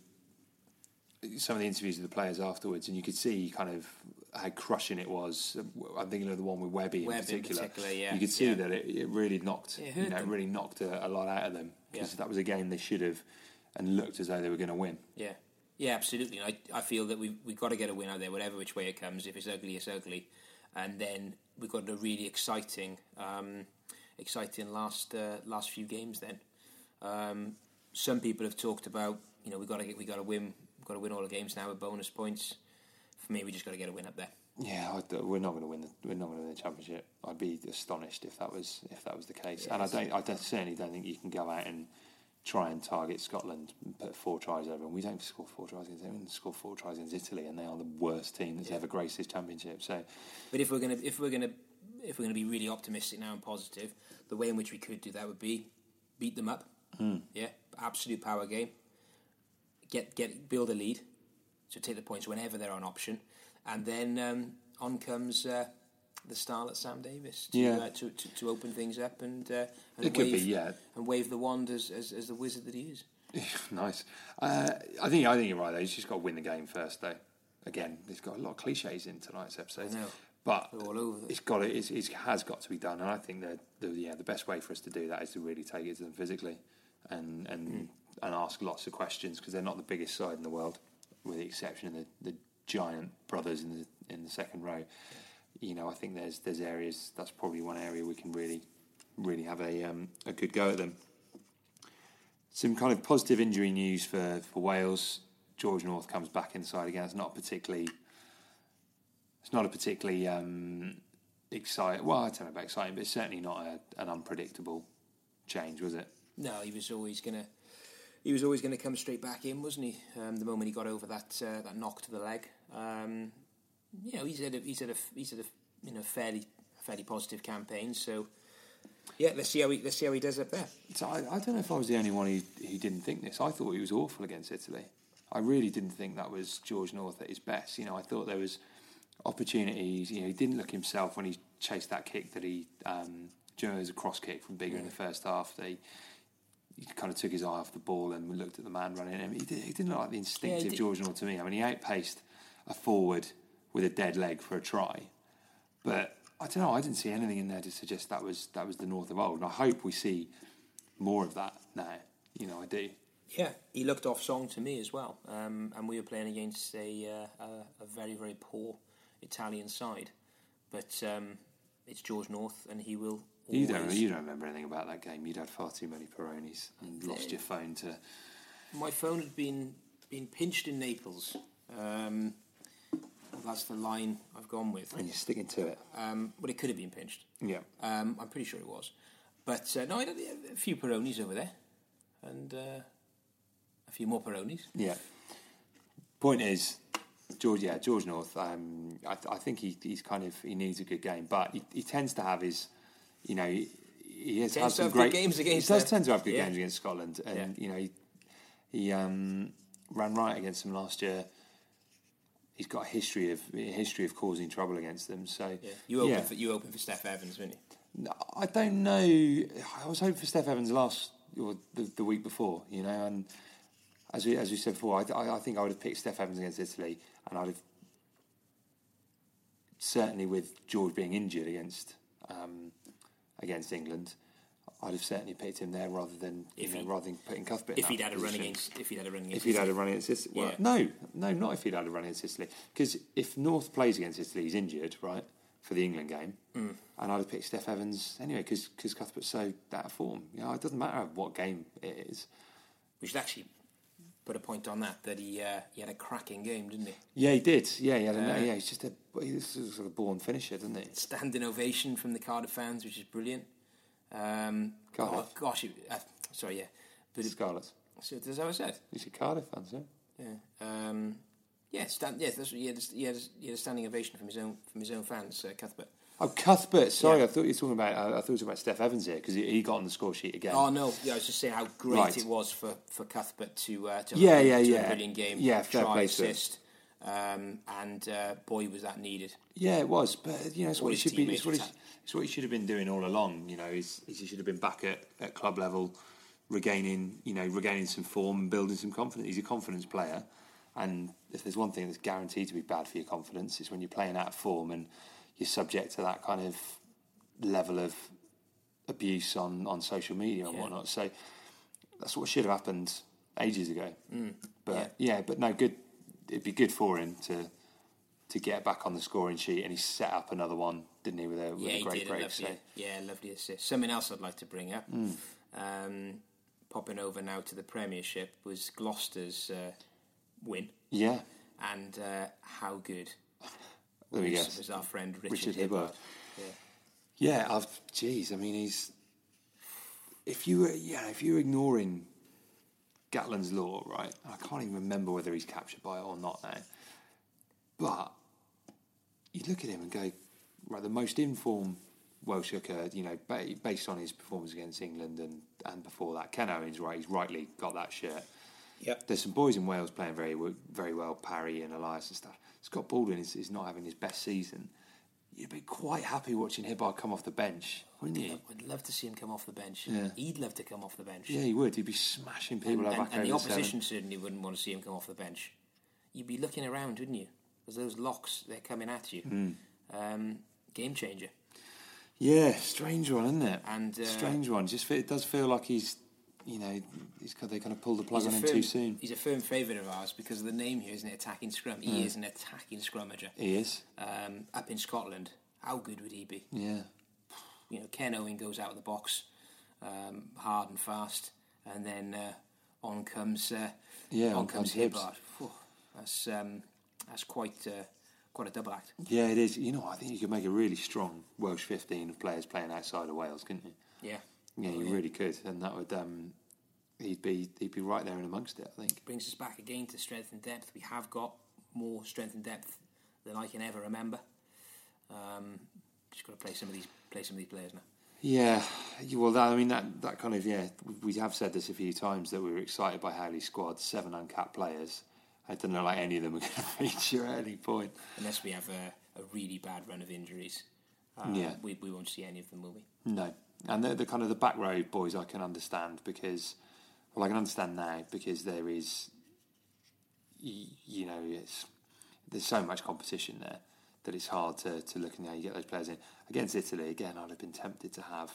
some of the interviews with the players afterwards, and you could see kind of how crushing it was. I'm thinking of the one with Webby in Webby in particular. particular, yeah, You could see yeah. that it, it really knocked. It you know, them. really knocked a, a lot out of them because Yeah. that was a game they should have and looked as though they were going to win. Yeah, yeah, absolutely. I I feel that we we've got to get a win out there, whatever which way it comes. If it's ugly, it's ugly, and then we've got a really exciting, um, exciting last uh, last few games. Then um, some people have talked about you know we got to get we got to win, we've got to win all the games now with bonus points. For me, we just got to get a win up there. Yeah, I, we're not going to win. The, we're not going to win the championship. I'd be astonished if that was if that was the case. Yeah, and I don't. I don't, certainly don't think you can go out and try and target Scotland and put four tries over them. We don't score four tries against them. We score four tries against Italy, and they are the worst team that's ever graced this championship. So But if we're gonna if we're gonna if we're gonna be really optimistic now and positive, the way in which we could do that would be beat them up. Yeah, absolute power game. Get get build a lead, so take the points whenever they're on option, and then um, on comes uh, the starlet Sam Davies to, Yeah. uh, to, to to open things up and uh, and It could be, wave, yeah. and wave the wand as, as, as the wizard that he is. nice. Uh, I think I think you're right. Though he's just got to win the game first. Though again, there's got a lot of cliches in tonight's episode. But They're all over it. it's got to, it's, it has got to be done, and I think that the yeah the best way for us to do that is to really take it to them physically, and and Hmm. and ask lots of questions because they're not the biggest side in the world, with the exception of the, the giant brothers in the in the second row. You know, I think there's there's areas that's probably one area we can really really have a um, a good go at them. Some kind of positive injury news for, for Wales. George North comes back inside again. It's not particularly. It's not a particularly um, exciting. Well, I don't know about exciting, but it's certainly not a, an unpredictable change, was it? No, he was always gonna. He was always going to come straight back in, wasn't he? Um, the moment he got over that uh, that knock to the leg, um, you know, he's had a, he's had a he's had a you know fairly fairly positive campaign. So yeah, let's see how he let's see how he does up there. So I, I don't know if I was the only one who, who didn't think this. I thought he was awful against Italy. I really didn't think that was George North at his best. You know, I thought there was opportunities. You know, he didn't look himself when he chased that kick that he. Um, do you know, it was a cross kick from Biggar in the first half. They he kind of took his eye off the ball and looked at the man running him. He, did, he didn't look like the instinctive did- George North to me. I mean, he outpaced a forward with a dead leg for a try, but I don't know. I didn't see anything in there to suggest that was that was the North of old. And I hope we see more of that now. You know, I do. Yeah, he looked off song to me as well, um, and we were playing against a, uh, a a very very poor Italian side, but um, it's George North, and he will. You don't. You don't remember anything about that game. You'd had far too many Peronis and lost your phone to. My phone had been been pinched in Naples. Um, that's the line I've gone with. And you're sticking to it. Um, but it could have been pinched. Yeah. Um, I'm pretty sure it was. But uh, no, I had a few Peronis over there, and uh, a few more Peronis. Yeah. Point is, George. Yeah, George North. Um, I, I think he, he's kind of he needs a good game, but he, he tends to have his, you know, he, he has had some great games against He does them. tend to have good Yeah. games against Scotland, and Yeah. you know, he, he um, ran right against them last year. He's got a history of a history of causing trouble against them. So Yeah. You opened yeah. for you opened for Steff Evans, didn't you? No, I don't know. I was hoping for Steff Evans last or the, the week before, you know, and as we as we said before, I, I, I think I would have picked Steff Evans against Italy, and I'd have certainly with George being injured against um, against England, I'd have certainly picked him there rather than If know, he- rather than putting Cuthbert. in If he'd had a run against, if he'd had a run against, If he'd had a run against Italy, well, Yeah. no, no, not if he'd had a run against Italy. Because if North plays against Italy, he's injured, right, for the England game, Mm. and I'd have picked Steff Evans anyway because because Cuthbert's so out of form. You know, it doesn't matter what game it is. we should actually put a point on that that he uh, he had a cracking game, didn't he? Yeah, he did. Yeah, he had a, Uh, yeah, he's just a he's sort of born finisher, doesn't he? Standing ovation from the Cardiff fans, which is brilliant. Um, Cardiff? oh, gosh, uh, sorry, yeah, but it, Scarlets. so that's how I said. You see Cardiff fans, yeah? Yeah, um, yeah, stand, yeah. That's he had. A, he, had a, he had a standing ovation from his own from his own fans, uh, Cuthbert. Oh, Cuthbert. Sorry, Yeah. I thought you were talking about. I, I thought you were talking about Steff Evans here because he, he got on the score sheet again. Oh no, yeah, I was just saying how great Right. it was for, for Cuthbert to uh, to Yeah, have yeah, yeah. a brilliant game, Yeah, fair try play assist, um, and uh, boy was that needed. Yeah, it was, but you know, it's All what his should be. It's what. It's what he should have been doing all along. You know, is, is he should have been back at, at club level, regaining, you know, regaining some form and building some confidence. He's a confidence player, and if there's one thing that's guaranteed to be bad for your confidence, it's when you're playing out of form and you're subject to that kind of level of abuse on, on social media and Yeah. whatnot. So that's what should have happened ages ago. Mm. But yeah. but no, good. It'd be good for him to to get back on the scoring sheet, and he set up another one, didn't he, with a, with Yeah, a great break. a So yeah, lovely assist. Something else I'd like to bring up, um, popping over now to the Premiership, was Gloucester's uh, win, yeah, and uh, how good there we go. was, our friend Richard, Richard Hibbard. Hibbard. Yeah, I've. Jeez, I mean, he's. If you were, yeah, if you're ignoring Gatland's law, right? I can't even remember whether he's captured by it or not now. But you look at him and go, right, the most informed Welsh hooker, you know, ba- based on his performance against England and, and before that, Ken Owens, right, he's rightly got that shirt. Yep. There's some boys in Wales playing very very well, Parry and Elias and stuff. Scott Baldwin is, is not having his best season. You'd be quite happy watching Hibbard come off the bench, wouldn't you? I'd love to see him come off the bench. Yeah. He'd love to come off the bench. Yeah, he would. He'd be smashing people and, back and, and the over seven. opposition certainly wouldn't want to see him come off the bench. You'd be looking around, wouldn't you? Because those locks, they're coming at you. Hmm. Um, game changer. Yeah, strange one, isn't it? And, uh, strange one. Just it does feel like he's, you know, he's they kind of pulled the plug on him firm, too soon. He's a firm favourite of ours because of the name here, isn't it? Attacking scrum. He is an attacking scrummager. He is. Um, up in Scotland, how good would he be? Yeah. You know, Ken Owen goes out of the box um, hard and fast, and then uh, on comes uh, Yeah, on, on comes comes Hibbard. That's um, that's quite uh, quite a double act. Yeah, it is. You know, I think you could make a really strong Welsh 15 of players playing outside of Wales, couldn't you? Yeah, Yeah, you yeah. really could, and that would um, he'd be he'd be right there in amongst it. I think. brings us back again to strength and depth. We have got more strength and depth than I can ever remember. Um, just got to play some of these play some of these players now. Yeah, well, that, I mean that that kind of yeah. We have said this a few times that we were excited by Howley's squad, seven uncapped players. I don't know like any of them are going to feature at any point. Unless we have a, a really bad run of injuries, uh, Yeah. we, we won't see any of them, will we? No, and the, the kind of the back row boys I can understand because, well, I can understand now because there is, y- you know, it's there's so much competition there that it's hard to to look and how you get those players in against Italy. Again, I'd have been tempted to have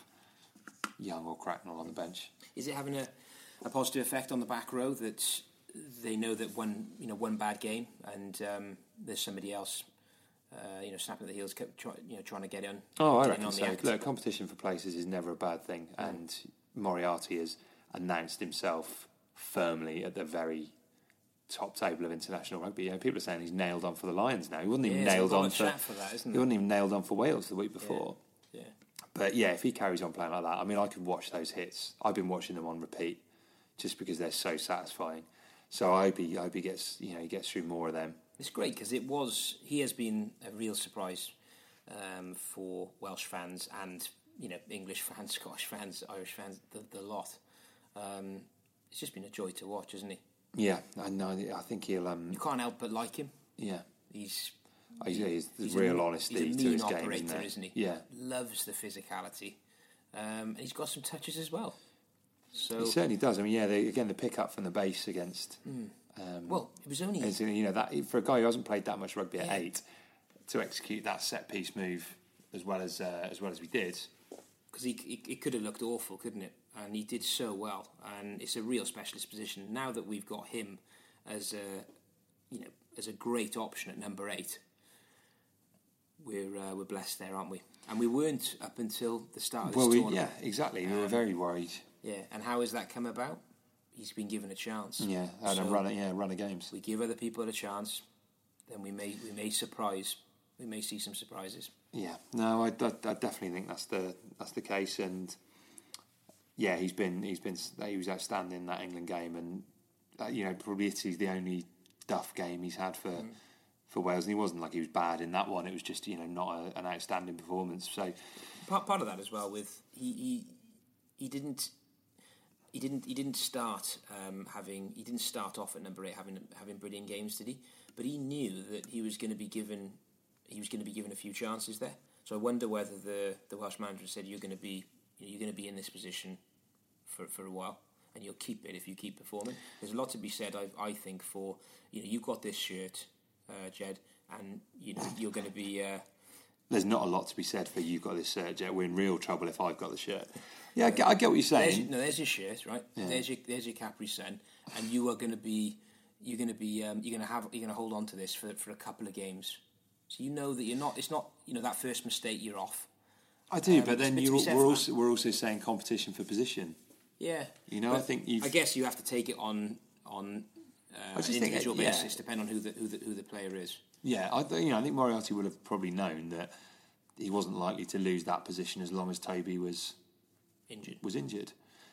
Young or Cracknell on the bench. Is it having a, a positive effect on the back row that they know that one you know one bad game and um, there's somebody else uh, you know snapping at the heels, kept try, you know trying to get in. Oh, I reckon so. Look, competition for places is never a bad thing, and Moriarty has announced himself firmly at the very top table of international rugby. You know, people are saying he's nailed on for the Lions now. He wasn't even Yeah, nailed on for. for that, isn't he wasn't even nailed on for Wales the week before. Yeah. But yeah, if he carries on playing like that, I mean, I could watch those hits. I've been watching them on repeat, just because they're so satisfying. So I hope he, I hope he gets, you know, he gets through more of them. It's great because it was he has been a real surprise um, for Welsh fans and you know English fans, Scottish fans, Irish fans, the, the lot. Um, it's just been a joy to watch, isn't he? Yeah, I know. I think he'll, um, You can't help but like him. yeah. He's He's, he's, there's he's a- real honesty he's a to mean his game, operator, isn't there? isn't he? Yeah, Loves the physicality, um, and he's got some touches as well. So He certainly does. I mean, yeah, they, again, the pickup from the base against. Um, Hmm. well, it was only is, you know that for a guy who hasn't played that much rugby at eight to execute that set piece move as well as uh, as well as we did. because he, he, it could have looked awful, couldn't it? And he did so well, and it's a real specialist position. Now that we've got him as a, you know, as a great option at number eight, we're uh, we're blessed there, aren't we? And we weren't up until the start of this Well, we, tournament. yeah, exactly. We were very worried. Yeah. And how has that come about? He's been given a chance. Yeah, and a run, of- yeah, run of games. We give other people a chance, then we may we may surprise. We may see some surprises. Yeah, no, I, I, I definitely think that's the that's the case, and yeah, he's been he's been he was outstanding in that England game, and uh, you know probably Italy's the only duff game he's had for for Wales, and he wasn't like he was bad in that one. It was just you know not a, an outstanding performance. So part, part of that as well with he he, he didn't he didn't he didn't start um, having he didn't start off at number eight having having brilliant games did he but he knew that he was going to be given he was going to be given a few chances there. So I wonder whether the the Welsh manager said you're going to be you know, you're going to be in this position for for a while and you'll keep it if you keep performing. There's a lot to be said, I, I think, for you know you've got this shirt, uh, Jed, and you know you're going to be. Uh, There's not a lot to be said for you've got this shirt, Jed. We're in real trouble if I've got the shirt. Yeah, I get, I get what you're there's, saying. no, there's your shirt, right? There's your there's your Capri Sun, and you are going to be you're going to be um, you're going to have you're going to hold on to this for for a couple of games. So you know that you're not. It's not you know that first mistake you're off. I do, Um, but then it's a bit to you're, we're also we're also saying competition for position. Yeah, You know, I think you've- I guess you have to take it on on uh, I just an think, individual yeah. basis, depending on who the who the who the player is. Yeah, I th- you know I think Moriarty would have probably known that he wasn't likely to lose that position as long as Toby was Injured. was injured.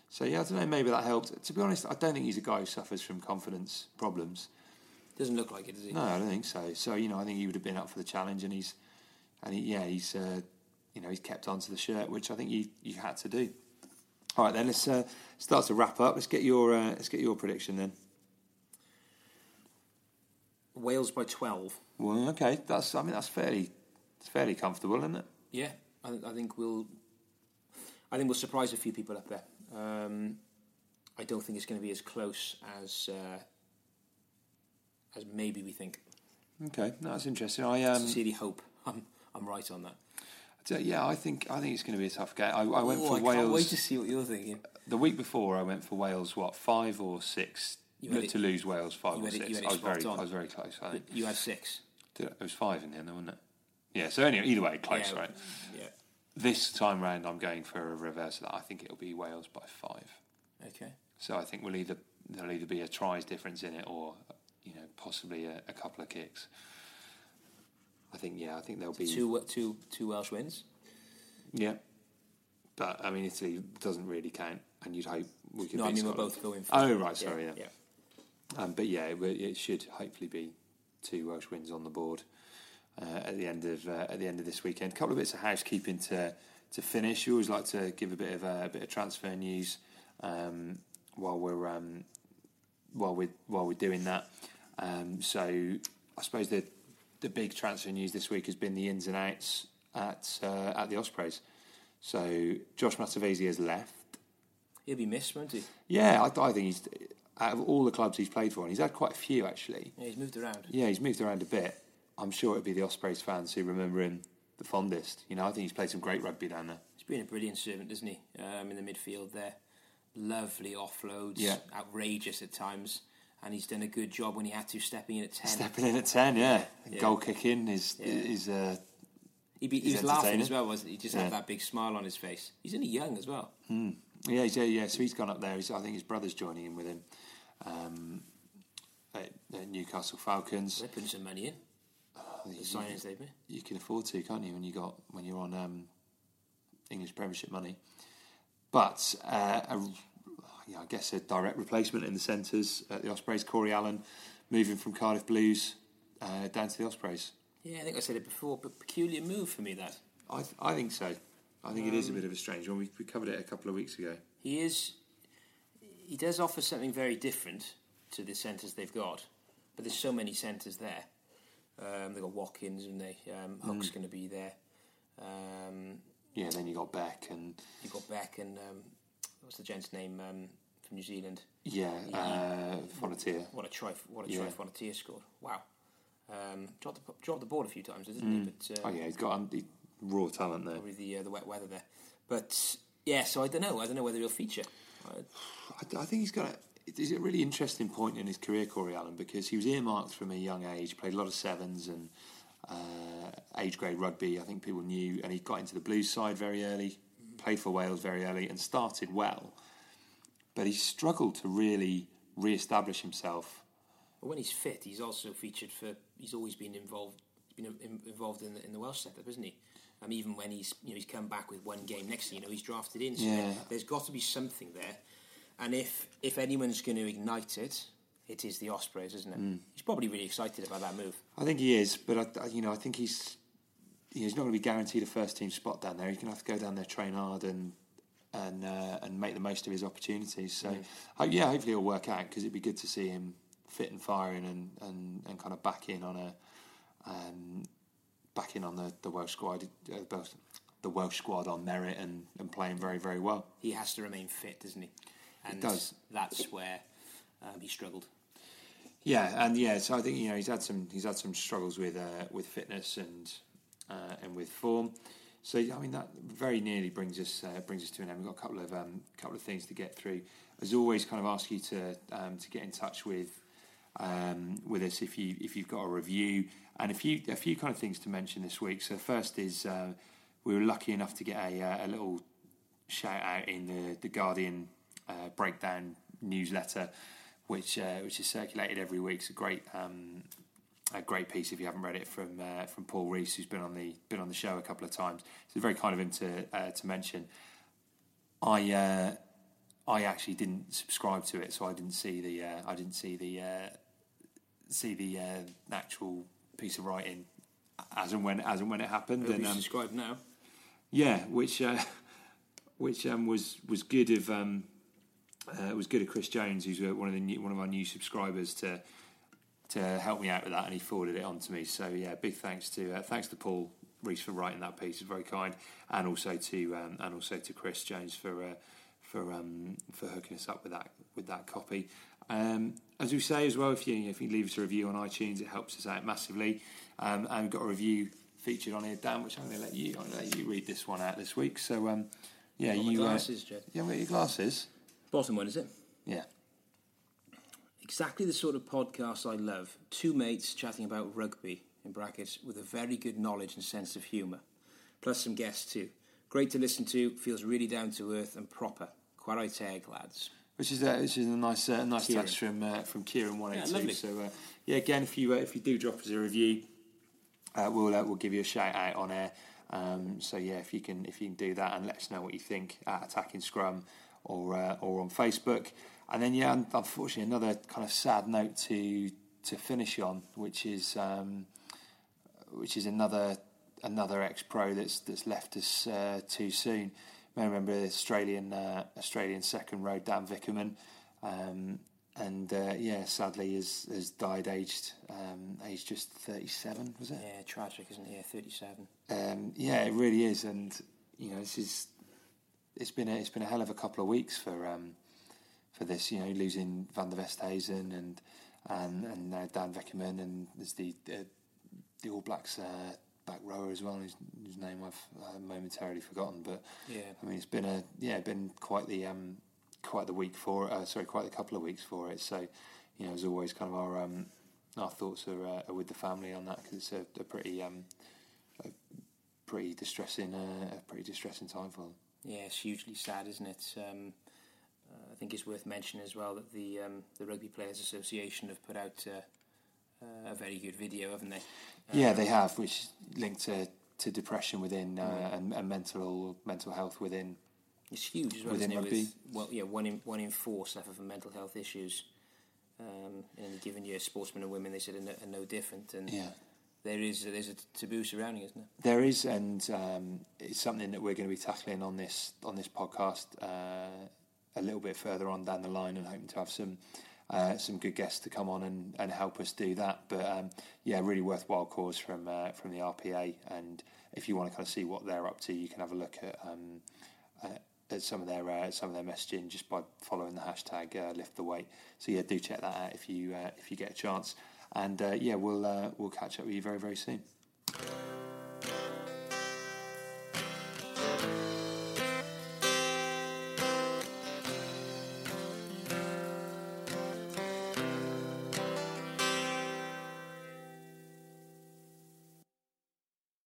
So yeah, I don't know. Maybe that helped. To be honest, I don't think he's a guy who suffers from confidence problems. Doesn't look like it, does he? No, I don't think so. So you know, I think he would have been up for the challenge, and he's and he, yeah, he's uh, you know he's kept on to the shirt, which I think you you had to do. All right, then let's uh, start to wrap up. Let's get your uh, let's get your prediction then. Wales by twelve. Well, okay, that's I mean that's fairly it's fairly comfortable, isn't it? Yeah, I, I think we'll. I think we'll surprise a few people up there. Um, I don't think it's going to be as close as uh, as maybe we think. Okay, no, that's interesting. I um, Sincerely hope I'm I'm right on that. so, yeah, I think I think it's going to be a tough game. I, I went Oh, for I Wales can't wait to see what you're thinking. the week before. I went for Wales. What five or six You had it- to lose Wales five or six? it I was very on. I was very close. I think You had six. Did it was five in the end, wasn't it? Yeah. So anyway, either way, close, yeah, right? Yeah. This time round, I'm going for a reverse of that. I think it'll be Wales by five. Okay. So I think we'll either there'll either be a tries difference in it, or you know, possibly a, a couple of kicks. I think yeah, I think there'll be Two two two Welsh wins. yeah. But I mean, Italy doesn't really count, and you'd hope we could. No, I mean we're both going for. Oh right, sorry, yeah. yeah. Um, but yeah, it, it should hopefully be two Welsh wins on the board uh, at the end of uh, at the end of this weekend. A couple of bits of housekeeping to to finish. You always like to give a bit of uh, a bit of transfer news um, while we're um, while we while we're doing that. Um, so I suppose the the big transfer news this week has been the ins and outs at uh, at the Ospreys. So Josh Matavesi has left. He'll be missed, won't he? Yeah, I, I think he's out of all the clubs he's played for, and he's had quite a few actually. Yeah, he's moved around. Yeah, he's moved around a bit. I'm sure it'd be the Ospreys fans who remember him the fondest. You know, I think he's played some great rugby down there. He's been a brilliant servant, isn't he? Um, in the midfield there, lovely offloads, Yeah. outrageous at times, and he's done a good job when he had to stepping in at ten. Stepping in at ten, yeah, Yeah. goal kicking is Yeah. is uh, He, be, he He's was laughing as well, wasn't he? He just Yeah. had that big smile on his face. He's only young as well. Yeah, he's, yeah, yeah. So he's gone up there. He's, I think his brother's joining in with him um, at, at Newcastle Falcons. They're putting some money in. The You, signings they've made. you can afford to, can't you? When you got when you're on um, English Premiership money, but uh, a, yeah, I guess a direct replacement in the centres at the Ospreys. Cory Allen moving from Cardiff Blues uh, down to the Ospreys. Yeah, I think I said it before, but peculiar move for me that. I th- I think so. I think it is a bit of a strange one. We, we covered it a couple of weeks ago. He is. He does offer something very different to the centres they've got, but there's so many centres there. Um, they've got Watkins, and they um, Hook's Mm. going to be there. Um, Yeah, then you got Beck and you've got Beck and um, what's the gent's name um, from New Zealand? yeah, uh, Fonotia. What a try! What a Yeah. try! Fonotia scored. Wow. Um, dropped the dropped the ball a few times, didn't Mm. he? But uh, Oh yeah, he's got um, he- raw talent there. probably the uh, the wet weather there. But yeah, so I don't know. I don't know whether he'll feature. I, I, think he's got a, it's a really interesting point in his career, Cory Allen, because he was earmarked from a young age, played a lot of sevens and uh, age grade rugby. I think people knew, and he got into the Blues side very early, played for Wales very early, and started well. But he struggled to really re-establish himself. But when he's fit, he's also featured for. He's always been involved. Been involved in the, in the Welsh setup, isn't he? Um, even when he's you know he's come back with one game. Next thing you know, he's drafted in. So Yeah. there, there's got to be something there. And if if anyone's going to ignite it, it is the Ospreys, isn't it? Mm. He's probably really excited about that move. I think he is, but I, you know, I think he's he's not going to be guaranteed a first team spot down there. He's going to have to go down there, train hard, and and uh, and make the most of his opportunities. So, Mm. yeah, hopefully it'll work out because it'd be good to see him fit and firing and, and, and kind of back in on a um, back in on the, the Welsh squad uh, the Welsh squad on merit and, and playing very very well. He has to remain fit, doesn't he? And he does. That's where um, he struggled. Yeah, and yeah, so I think you know he's had some he's had some struggles with uh, with fitness and uh, and with form. So I mean that very nearly brings us uh, brings us to an end. We've got a couple of um, couple of things to get through. As always, kind of ask you to um, to get in touch with um, with us if you if you've got a review and a few a few kind of things to mention this week. So first is uh, we were lucky enough to get a, uh, a little shout out in the the Guardian uh, breakdown newsletter, which uh, which is circulated every week. It's a great um, a great piece if you haven't read it from uh, from Paul Rees, who's been on the been on the show a couple of times. It's very kind of him to uh, to mention. I I actually didn't subscribe to it, so I didn't see the I didn't see the see the actual piece of writing as and when as and when it happened. and um, subscribe now. Yeah, which which um, was was good of um, was good of Chris Jones, who's one of the new, one of our new subscribers to to help me out with that, and he forwarded it on to me. So yeah, big thanks to uh, thanks to Paul Rees for writing that piece. It's very kind, and also to um, and also to Chris Jones for uh, for um, for hooking us up with that with that copy. Um, as we say as well, if you if you leave us a review on iTunes, it helps us out massively. Um, and we've got a review featured on here, Dan, which I'm going to let you I'm going to let you read this one out this week. So um, yeah, you glasses, uh, Jed. Yeah, got your glasses. Bottom one is it? Yeah exactly the sort of podcast I love. Two mates chatting about rugby, in brackets, with a very good knowledge and sense of humour. Plus some guests too. Great to listen to, feels really down to earth and proper. Chwarae teg, lads. Which is a, which is a nice uh, nice Kieran. text from uh, from Kieran one eight two. So uh, yeah, again, if you uh, if you do drop us a review, uh, we'll uh, we'll give you a shout out on air. Um, so yeah, if you can if you can do that and let us know what you think at Attacking Scrum or or on Facebook. And then, yeah, unfortunately, another kind of sad note to to finish on, which is um, which is another another ex pro that's that's left us uh, too soon. I remember the Australian uh, Australian second row Dan Vickerman, um, and uh, yeah, sadly has has died aged um, aged just thirty seven. Was it? Yeah, tragic, isn't it? Yeah, thirty seven. Um, yeah, it really is, and you know, this is it's been a, it's been a hell of a couple of weeks for um, for this. You know, losing Van der Westhuizen and and and now Dan Vickerman and there's the uh, the All Blacks uh, back rower as well, whose, whose name I've uh, momentarily forgotten. But yeah, I mean, it's been a yeah, been quite the um, quite the week for uh, sorry, quite a couple of weeks for it. So you know, as always, kind of our um, our thoughts are, uh, are with the family on that because it's a, a pretty um, a pretty distressing uh, a pretty distressing time for them. Yeah, it's hugely sad, isn't it? Um, uh, I think it's worth mentioning as well that the um, the Rugby Players Association have put out uh, uh, a very good video, haven't they? yeah, they have, which linked to, to depression within mm. and, and, mental mental health within. It's huge as well, within rugby. With, well, yeah, one in one in four suffer from mental health issues. Um, and given year, sportsmen and women, they said are no, are no different. And yeah there is there's a taboo surrounding, isn't there? There is, and um, it's something that we're going to be tackling on this on this podcast uh, a little bit further on down the line and hoping to have some uh, some good guests to come on and, and help us do that. But um, yeah, really worthwhile cause from uh, from the RPA. And if you want to kind of see what they're up to, you can have a look at um, uh, at some of their uh, some of their messaging just by following the hashtag uh, lift the weight. So yeah, do check that out if you uh, if you get a chance. And yeah, we'll we'll catch up with you very very soon.